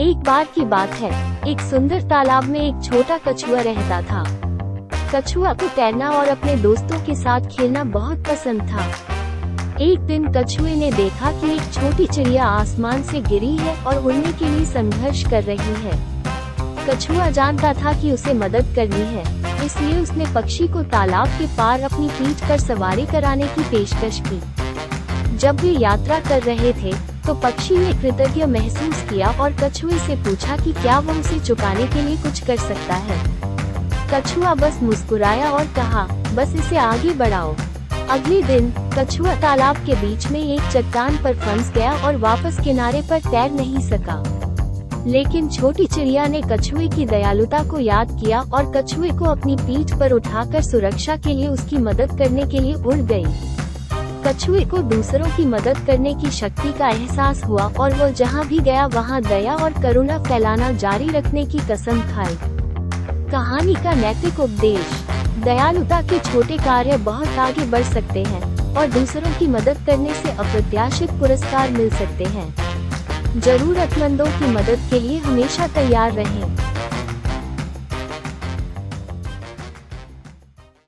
एक बार की बात है। एक सुंदर तालाब में एक छोटा कछुआ रहता था। कछुआ को तैरना और अपने दोस्तों के साथ खेलना बहुत पसंद था। एक दिन कछुए ने देखा कि एक छोटी चिड़िया आसमान से गिरी है और उड़ने के लिए संघर्ष कर रही है। कछुआ जानता था कि उसे मदद करनी है, इसलिए उसने पक्षी को तालाब के पार अपनी पीठ पर सवारी कराने की पेशकश की। जब वे यात्रा कर रहे थे तो पक्षी ने कृतज्ञ महसूस किया और कछुए से पूछा कि क्या वो उसे चुकाने के लिए कुछ कर सकता है। कछुआ बस मुस्कुराया और कहा, बस इसे आगे बढ़ाओ। अगले दिन, कछुआ तालाब के बीच में एक चट्टान पर फंस गया और वापस किनारे पर तैर नहीं सका। लेकिन छोटी चिड़िया ने कछुए की दयालुता को याद किया और कछुए को अपनी पीठ पर उठाकर सुरक्षा के लिए उसकी मदद करने के लिए उड़ गई। कछुए को दूसरों की मदद करने की शक्ति का एहसास हुआ और वो जहाँ भी गया वहाँ दया और करुणा फैलाना जारी रखने की कसम खाई कहानी का नैतिक उपदेश, दयालुता के छोटे कार्य बहुत आगे बढ़ सकते हैं और दूसरों की मदद करने से अप्रत्याशित पुरस्कार मिल सकते हैं जरूरतमंदों की मदद के लिए हमेशा तैयार रहें।